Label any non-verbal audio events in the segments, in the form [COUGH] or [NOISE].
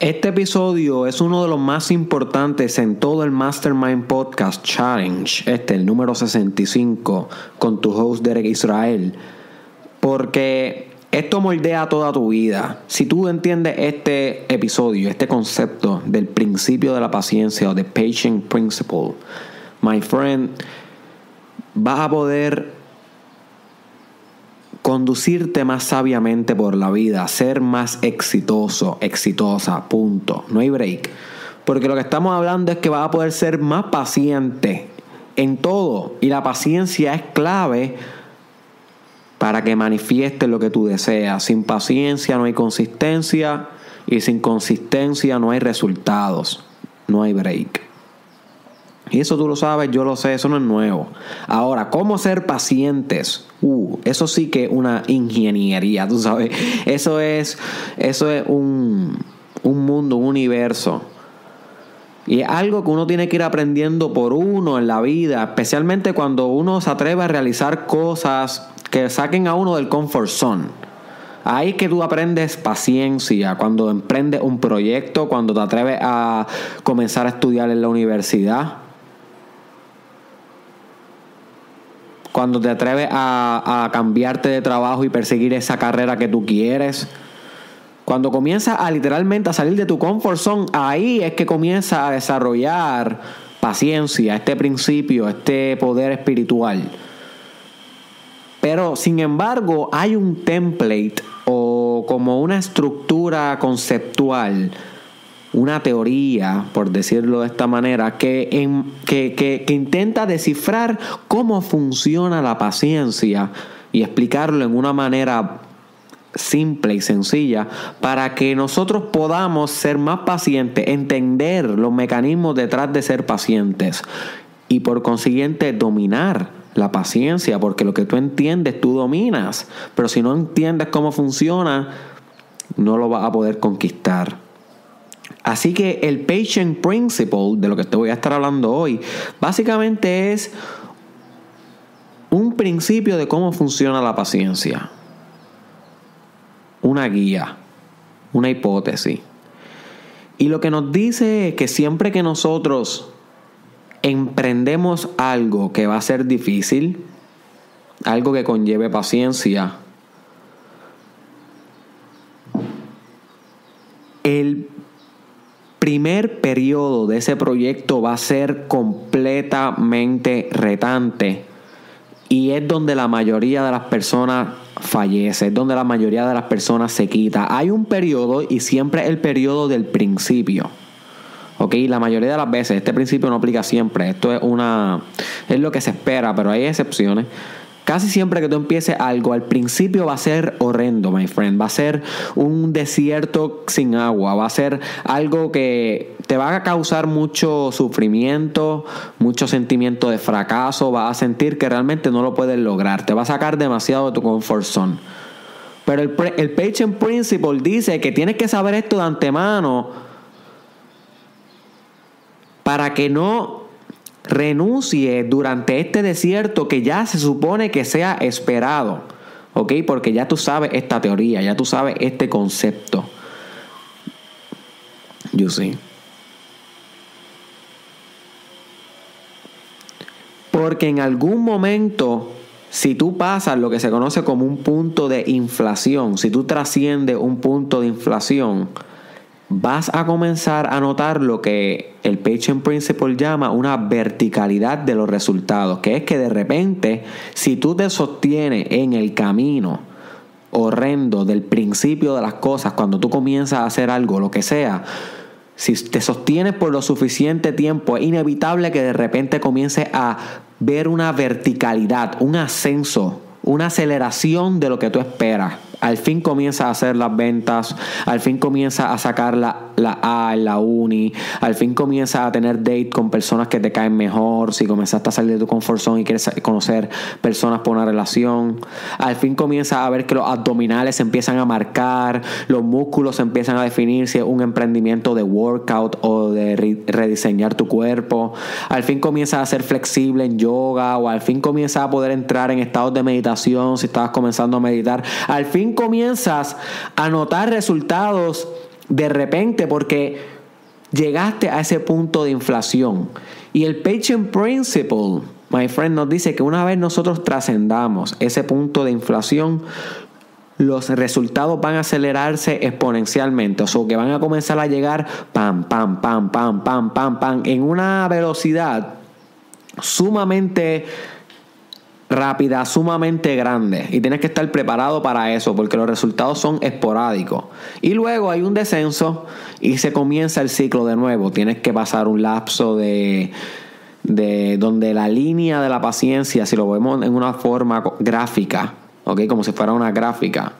Este episodio es uno de los más importantes en todo el Mastermind Podcast Challenge, este, el número 65, con tu host Derek Israel, porque esto moldea toda tu vida. Si tú entiendes este episodio, este concepto del principio de la paciencia o de patient principle, my friend, vas a poder conducirte más sabiamente por la vida, ser más exitoso, exitosa, punto. No hay break. Porque lo que estamos hablando es que vas a poder ser más paciente en todo. Y la paciencia es clave para que manifiestes lo que tú deseas. Sin paciencia no hay consistencia y sin consistencia no hay resultados. No hay break. Y eso tú lo sabes, yo lo sé, eso no es nuevo. Ahora, ¿cómo ser pacientes? Uh, eso sí que es una ingeniería, tú sabes. Eso es, eso es un, un mundo, un universo. Y es algo que uno tiene que ir aprendiendo por uno en la vida, especialmente cuando uno se atreve a realizar cosas que saquen a uno del comfort zone. Ahí que tú aprendes paciencia, cuando emprendes un proyecto, cuando te atreves a comenzar a estudiar en la universidad cuando te atreves a, cambiarte de trabajo y perseguir esa carrera que tú quieres. Cuando comienzas a literalmente a salir de tu comfort zone, ahí es que comienza a desarrollar paciencia, este principio, este poder espiritual. Pero sin embargo, hay un template o como una estructura conceptual una teoría, por decirlo de esta manera, que, que, intenta descifrar cómo funciona la paciencia y explicarlo en una manera simple y sencilla para que nosotros podamos ser más pacientes, entender los mecanismos detrás de ser pacientes y por consiguiente dominar la paciencia, porque lo que tú entiendes, tú dominas, pero si no entiendes cómo funciona, no lo vas a poder conquistar. Así que el patient principle, de lo que te voy a estar hablando hoy, básicamente es un principio de cómo funciona la paciencia. Una guía, una hipótesis. Y lo que nos dice es que siempre que nosotros emprendemos algo que va a ser difícil, algo que conlleve paciencia, el primer periodo de ese proyecto va a ser completamente retante y es donde la mayoría de las personas fallece, es donde la mayoría de las personas se quita. Hay un periodo y siempre el periodo del principio. ¿ok? La mayoría de las veces, este principio no aplica siempre, esto es una es lo que se espera, pero hay excepciones. Casi siempre que tú empieces algo, al principio va a ser horrendo, my friend. Va a ser un desierto sin agua. Va a ser algo que te va a causar mucho sufrimiento, mucho sentimiento de fracaso. Vas a sentir que realmente no lo puedes lograr. Te va a sacar demasiado de tu comfort zone. Pero el, el Patient Principle dice que tienes que saber esto de antemano para que no renuncie durante este desierto que ya se supone que sea esperado. ¿Ok? Porque ya tú sabes esta teoría, ya tú sabes este concepto. You see. Porque en algún momento, si tú pasas lo que se conoce como un punto de inflación, si tú trasciendes un punto de inflación, vas a comenzar a notar lo que el Patient Principle llama una verticalidad de los resultados, que es que de repente, si tú te sostienes en el camino horrendo del principio de las cosas, cuando tú comienzas a hacer algo, lo que sea, si te sostienes por lo suficiente tiempo, es inevitable que de repente comiences a ver una verticalidad, un ascenso, una aceleración de lo que tú esperas al fin comienza a hacer las ventas, al fin comienza a sacar la, A en la uni, al fin comienza a tener date con personas que te caen mejor, si comenzaste a salir de tu comfort zone y quieres conocer personas por una relación, al fin comienza a ver que los abdominales se empiezan a marcar, los músculos se empiezan a definir si es un emprendimiento de workout o de rediseñar tu cuerpo, al fin comienza a ser flexible en yoga o al fin comienza a poder entrar en estados de meditación si estabas comenzando a meditar, al fin comienzas a notar resultados de repente porque llegaste a ese punto de inflación. Y el Patient Principle, my friend, nos dice que una vez nosotros trascendamos ese punto de inflación, los resultados van a acelerarse exponencialmente, o sea, que van a comenzar a llegar pam, pam, pam, pam, pam, pam, pam, en una velocidad sumamente rápida, sumamente grande. Y tienes que estar preparado para eso, porque los resultados son esporádicos. Y luego hay un descenso y se comienza el ciclo de nuevo. Tienes que pasar un lapso de, de donde la línea de la paciencia, si lo vemos en una forma gráfica, como si fuera una gráfica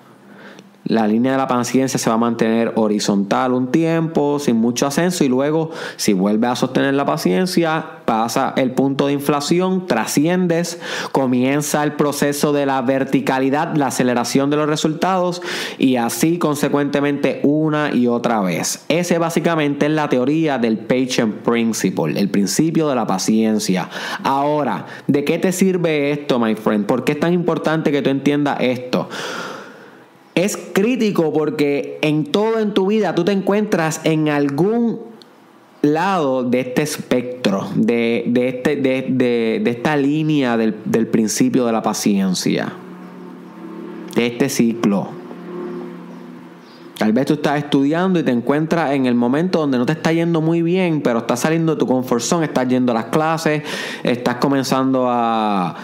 la línea de la paciencia se va a mantener horizontal un tiempo, sin mucho ascenso, y luego, si vuelve a sostener la paciencia, pasa el punto de inflación, trasciendes, comienza el proceso de la verticalidad, la aceleración de los resultados, y así consecuentemente una y otra vez. Ese básicamente es la teoría del patient principle, el principio de la paciencia. Ahora, ¿de qué te sirve esto, my friend? ¿Por qué es tan importante que tú entiendas esto? Es crítico porque en todo en tu vida tú te encuentras en algún lado de este espectro, de, este, de, esta línea del, del principio de la paciencia, de este ciclo. Tal vez tú estás estudiando y te encuentras en el momento donde no te está yendo muy bien, pero estás saliendo de tu confort zone, estás yendo a las clases, estás comenzando a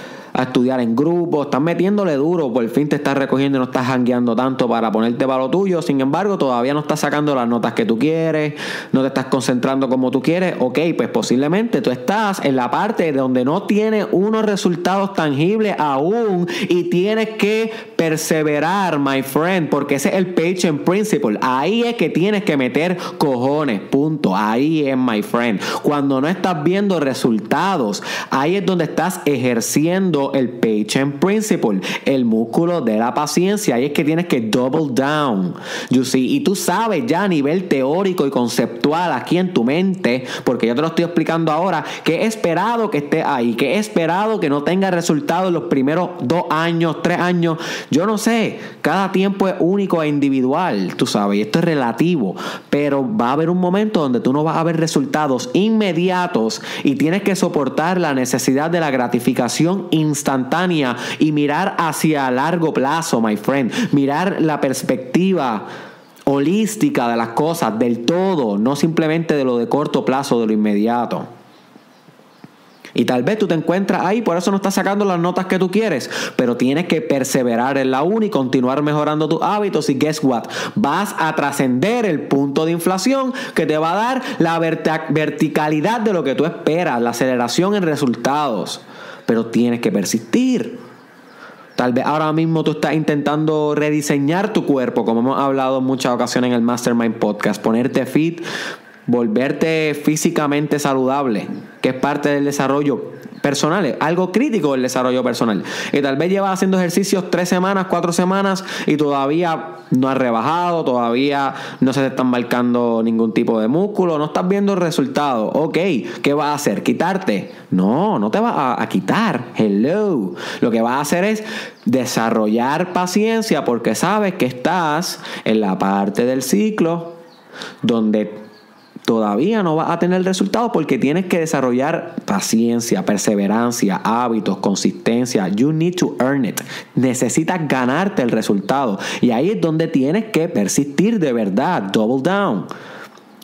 estudiar en grupo, estás metiéndole duro, por fin te estás recogiendo y no estás jangueando tanto para ponerte para lo tuyo, sin embargo todavía no estás sacando las notas que tú quieres, no te estás concentrando como tú quieres, ok, pues posiblemente tú estás en la parte donde no tienes unos resultados tangibles aún y tienes que perseverar, my friend, porque ese es el patient principle, ahí es que tienes que meter cojones, punto, ahí es, my friend, cuando no estás viendo resultados, ahí es donde estás ejerciendo el patient principle, el músculo de la paciencia. Y es que tienes que double down. You see? Y tú sabes ya a nivel teórico y conceptual aquí en tu mente, porque yo te lo estoy explicando ahora, que he esperado que esté ahí, que he esperado que no tenga resultados en los primeros dos años, tres años. Yo no sé, cada tiempo es único e individual, tú sabes, y esto es relativo, pero va a haber un momento donde tú no vas a ver resultados inmediatos y tienes que soportar la necesidad de la gratificación instantánea y mirar hacia largo plazo, my friend. Mirar la perspectiva holística de las cosas, del todo, no simplemente de lo de corto plazo, de lo inmediato. Y tal vez tú te encuentras ahí, por eso no estás sacando las notas que tú quieres, pero tienes que perseverar en la una y continuar mejorando tus hábitos. Y guess what? Vas a trascender el punto de inflación que te va a dar la verticalidad de lo que tú esperas, la aceleración en resultados pero tienes que persistir. Tal vez ahora mismo tú estás intentando rediseñar tu cuerpo, como hemos hablado en muchas ocasiones en el Mastermind Podcast, ponerte fit, volverte físicamente saludable, que es parte del desarrollo personales, algo crítico del desarrollo personal. Y tal vez llevas haciendo ejercicios tres semanas, cuatro semanas y todavía no has rebajado, todavía no se te están marcando ningún tipo de músculo, no estás viendo resultados. Ok, ¿qué vas a hacer? ¿Quitarte? No, no te vas a, a quitar. Hello. Lo que vas a hacer es desarrollar paciencia porque sabes que estás en la parte del ciclo donde todavía no vas a tener resultados porque tienes que desarrollar paciencia, perseverancia, hábitos, consistencia. You need to earn it. Necesitas ganarte el resultado. Y ahí es donde tienes que persistir de verdad. Double down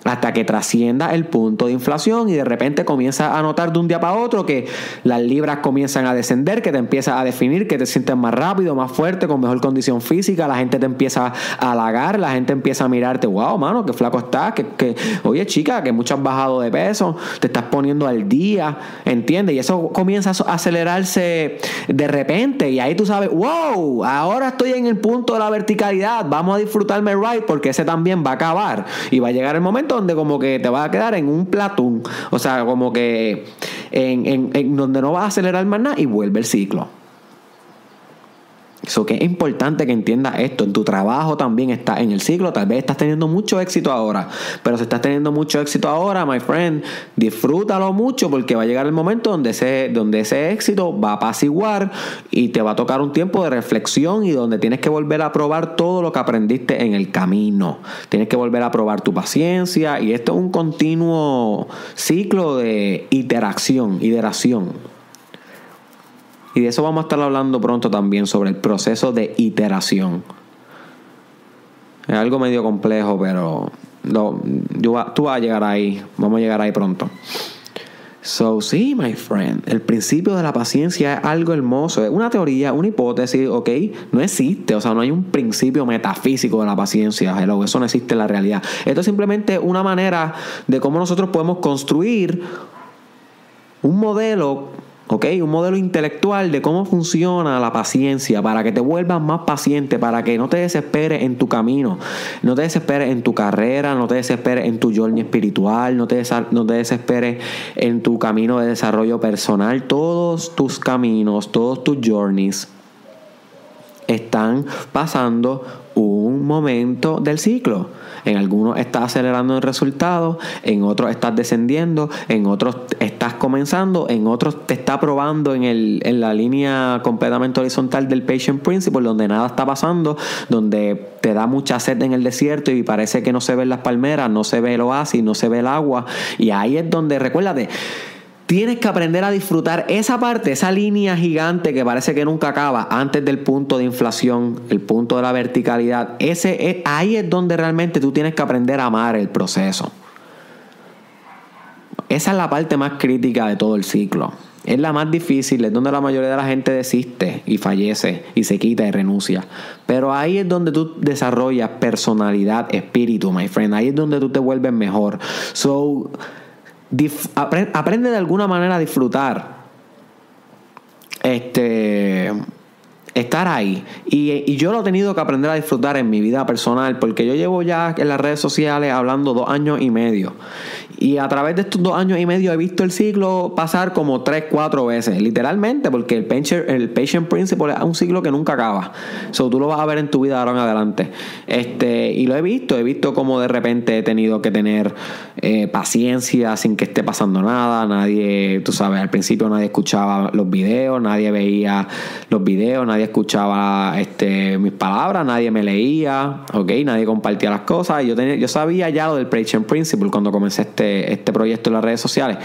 hasta que trascienda el punto de inflación y de repente comienza a notar de un día para otro que las libras comienzan a descender, que te empiezas a definir, que te sientes más rápido, más fuerte, con mejor condición física, la gente te empieza a halagar, la gente empieza a mirarte, wow, mano, qué flaco estás, que, que oye chica, que mucho has bajado de peso, te estás poniendo al día, ¿entiendes? Y eso comienza a acelerarse de repente y ahí tú sabes, wow, ahora estoy en el punto de la verticalidad, vamos a disfrutarme right porque ese también va a acabar y va a llegar el momento donde como que te vas a quedar en un platón. O sea, como que en, en, donde no vas a acelerar más nada y vuelve el ciclo. So que es importante que entiendas esto. En tu trabajo también está en el ciclo. Tal vez estás teniendo mucho éxito ahora. Pero si estás teniendo mucho éxito ahora, my friend, disfrútalo mucho porque va a llegar el momento donde ese, donde ese éxito va a apaciguar y te va a tocar un tiempo de reflexión y donde tienes que volver a probar todo lo que aprendiste en el camino. Tienes que volver a probar tu paciencia y esto es un continuo ciclo de iteración, iteración. Y de eso vamos a estar hablando pronto también sobre el proceso de iteración. Es algo medio complejo, pero tú vas a llegar ahí. Vamos a llegar ahí pronto. So, sí, my friend, el principio de la paciencia es algo hermoso. Es una teoría, una hipótesis, ¿ok? No existe, o sea, no hay un principio metafísico de la paciencia. Eso no existe en la realidad. Esto es simplemente una manera de cómo nosotros podemos construir un modelo ¿ok? Un modelo intelectual de cómo funciona la paciencia para que te vuelvas más paciente, para que no te desesperes en tu camino, no te desesperes en tu carrera, no te desesperes en tu journey espiritual, no te, no te desesperes en tu camino de desarrollo personal. Todos tus caminos, todos tus journeys están pasando un momento del ciclo. En algunos estás acelerando el resultado, en otros estás descendiendo, en otros estás comenzando, en otros te está probando en, el, en la línea completamente horizontal del patient principle, donde nada está pasando, donde te da mucha sed en el desierto y parece que no se ven las palmeras, no se ve el oasis, no se ve el agua. Y ahí es donde, recuérdate, Tienes que aprender a disfrutar esa parte, esa línea gigante que parece que nunca acaba antes del punto de inflación, el punto de la verticalidad. Ese ahí es donde realmente tú tienes que aprender a amar el proceso. Esa es la parte más crítica de todo el ciclo. Es la más difícil, es donde la mayoría de la gente desiste y fallece y se quita y renuncia. Pero ahí es donde tú desarrollas personalidad, espíritu, my friend. Ahí es donde tú te vuelves mejor. So, aprende de alguna manera a disfrutar. Este estar ahí. Y, yo lo he tenido que aprender a disfrutar en mi vida personal, porque yo llevo ya en las redes sociales hablando dos años y medio. Y a través de estos dos años y medio he visto el ciclo pasar como tres, cuatro veces, literalmente, porque el patient, el patient principle es un ciclo que nunca acaba. So, tú lo vas a ver en tu vida ahora en adelante. Este, y lo he visto, he visto como de repente he tenido que tener eh, paciencia sin que esté pasando nada. Nadie, tú sabes, al principio nadie escuchaba los videos, nadie veía los videos, nadie escuchaba este, mis palabras, nadie me leía, ¿ok? Nadie compartía las cosas. Yo, tenía, yo sabía ya lo del patient principle cuando comencé este este, proyecto en las redes sociales.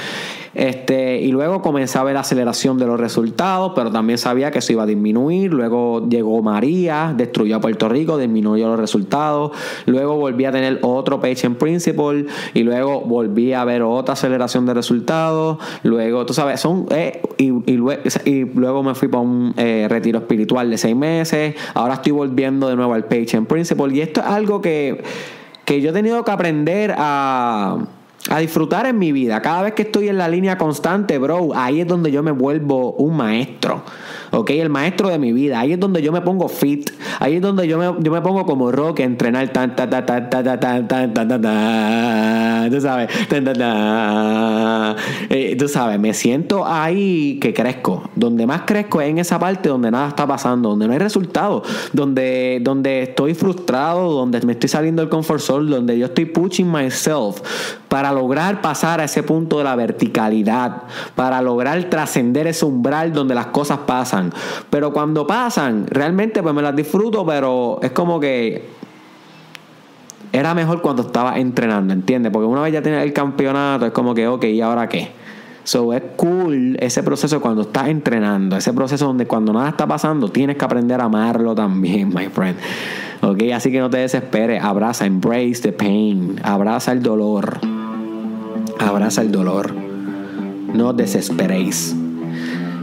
Este, y luego comencé a ver la aceleración de los resultados, pero también sabía que eso iba a disminuir. Luego llegó María, destruyó a Puerto Rico, disminuyó los resultados. Luego volví a tener otro patient principle y luego volví a ver otra aceleración de resultados. Luego, tú sabes, son. Eh, y, luego, me fui para un eh, retiro espiritual de seis meses. Ahora estoy volviendo de nuevo al patient principle. Y esto es algo que, que yo he tenido que aprender a a disfrutar en mi vida. Cada vez que estoy en la línea constante, bro, ahí es donde yo me vuelvo un maestro. ¿ok? El maestro de mi vida. Ahí es donde yo me pongo fit. Ahí es donde yo me, yo me pongo como rock a entrenar tan, tan, tan, tan, tan, tan, tan, tan, tan, tan, tú sabes. Eh, tú sabes, me siento ahí que crezco. Donde más crezco es en esa parte donde nada está pasando, donde no hay resultados, donde, donde estoy frustrado, donde me estoy saliendo del comfort zone, donde yo estoy pushing myself para lograr pasar a ese punto de la verticalidad, para lograr trascender ese umbral donde las cosas pasan pero cuando pasan, realmente pues me las disfruto, pero es como que era mejor cuando estaba entrenando, ¿entiendes? Porque una vez ya tienes el campeonato, es como que, ok, ¿y ahora qué? So es cool ese proceso cuando estás entrenando, ese proceso donde cuando nada está pasando tienes que aprender a amarlo también, [LAUGHS] my friend. Ok, así que no te desesperes, abraza, embrace the pain, abraza el dolor, abraza el dolor, no desesperéis.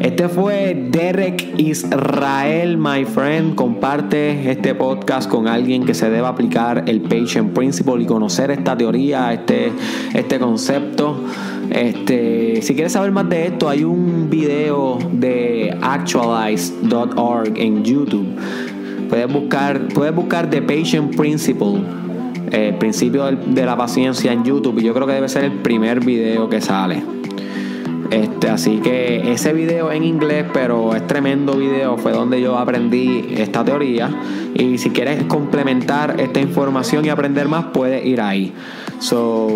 Este fue Derek Israel, my friend. Comparte este podcast con alguien que se deba aplicar el Patient Principle y conocer esta teoría, este, este concepto. Este, si quieres saber más de esto, hay un video de actualize.org en YouTube. Puedes buscar, puedes buscar The Patient Principle, el principio de la paciencia en YouTube. Y yo creo que debe ser el primer video que sale. Este, así que ese video en inglés, pero es tremendo video, fue donde yo aprendí esta teoría. Y si quieres complementar esta información y aprender más, puedes ir ahí. So,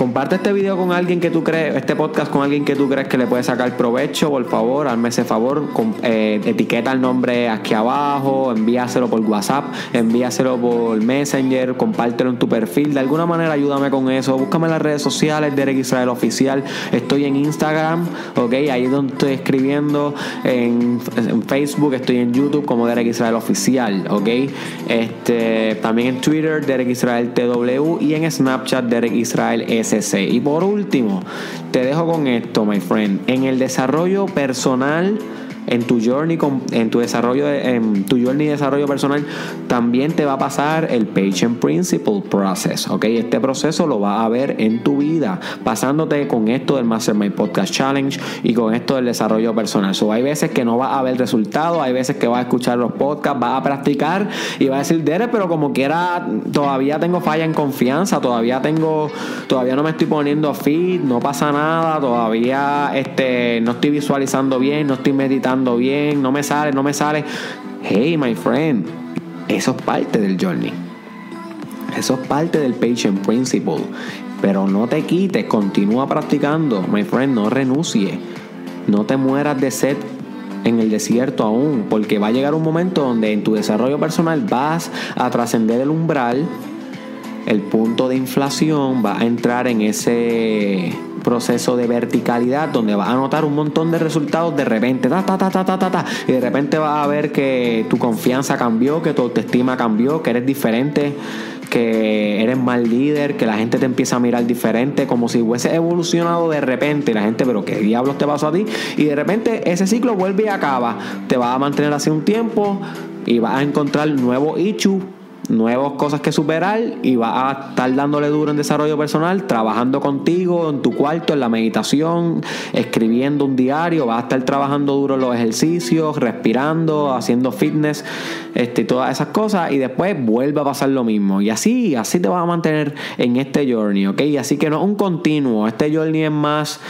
Comparte este video con alguien que tú crees, este podcast con alguien que tú crees que le puede sacar provecho, por favor, hazme ese favor, eh, etiqueta el nombre aquí abajo, envíaselo por WhatsApp, envíaselo por Messenger, compártelo en tu perfil, de alguna manera ayúdame con eso, búscame en las redes sociales, Derek Israel Oficial, estoy en Instagram, ok, ahí es donde estoy escribiendo, en, Facebook, estoy en YouTube como Derek Israel Oficial, ok, este, también en Twitter, Derek Israel TW y en Snapchat, Derek Israel S. Y por último, te dejo con esto, my friend. En el desarrollo personal en tu journey, en tu desarrollo, en tu journey de desarrollo personal, también te va a pasar el Patient Principle Process, ¿ok? Este proceso lo vas a ver en tu vida, pasándote con esto del Mastermind Podcast Challenge y con esto del desarrollo personal. So, hay veces que no vas a ver resultados, hay veces que vas a escuchar los podcasts, vas a practicar y vas a decir, Dere, pero como quiera, todavía tengo falla en confianza, todavía tengo, todavía no me estoy poniendo fit, no pasa nada, todavía este, no estoy visualizando bien, no estoy meditando bien, no me sale, no me sale. Hey, my friend, eso es parte del journey. Eso es parte del patient principle. Pero no te quites, continúa practicando, my friend, no renuncie. No te mueras de sed en el desierto aún, porque va a llegar un momento donde en tu desarrollo personal vas a trascender el umbral, el punto de inflación, va a entrar en ese proceso de verticalidad donde vas a notar un montón de resultados de repente, ta, ta, ta, ta, ta, ta, y de repente vas a ver que tu confianza cambió, que tu autoestima cambió, que eres diferente, que eres más líder, que la gente te empieza a mirar diferente, como si hubiese evolucionado de repente, la gente, pero ¿qué diablos te pasó a ti? Y de repente ese ciclo vuelve y acaba, te vas a mantener así un tiempo y vas a encontrar nuevos issues nuevas cosas que superar y vas a estar dándole duro en desarrollo personal, trabajando contigo en tu cuarto, en la meditación, escribiendo un diario, vas a estar trabajando duro en los ejercicios, respirando, haciendo fitness, este, todas esas cosas y después vuelve a pasar lo mismo. Y así, así te vas a mantener en este journey, ¿ok? Así que no es un continuo, este journey es más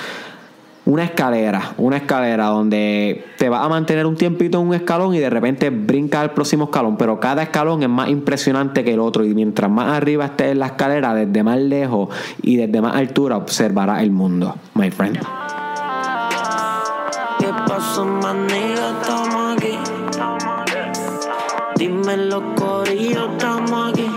una escalera, una escalera donde te vas a mantener un tiempito en un escalón y de repente brinca al próximo escalón, pero cada escalón es más impresionante que el otro y mientras más arriba estés en la escalera, desde más lejos y desde más altura observarás el mundo, my friend. ¿Qué pasó, Estamos aquí. Dime los estamos aquí.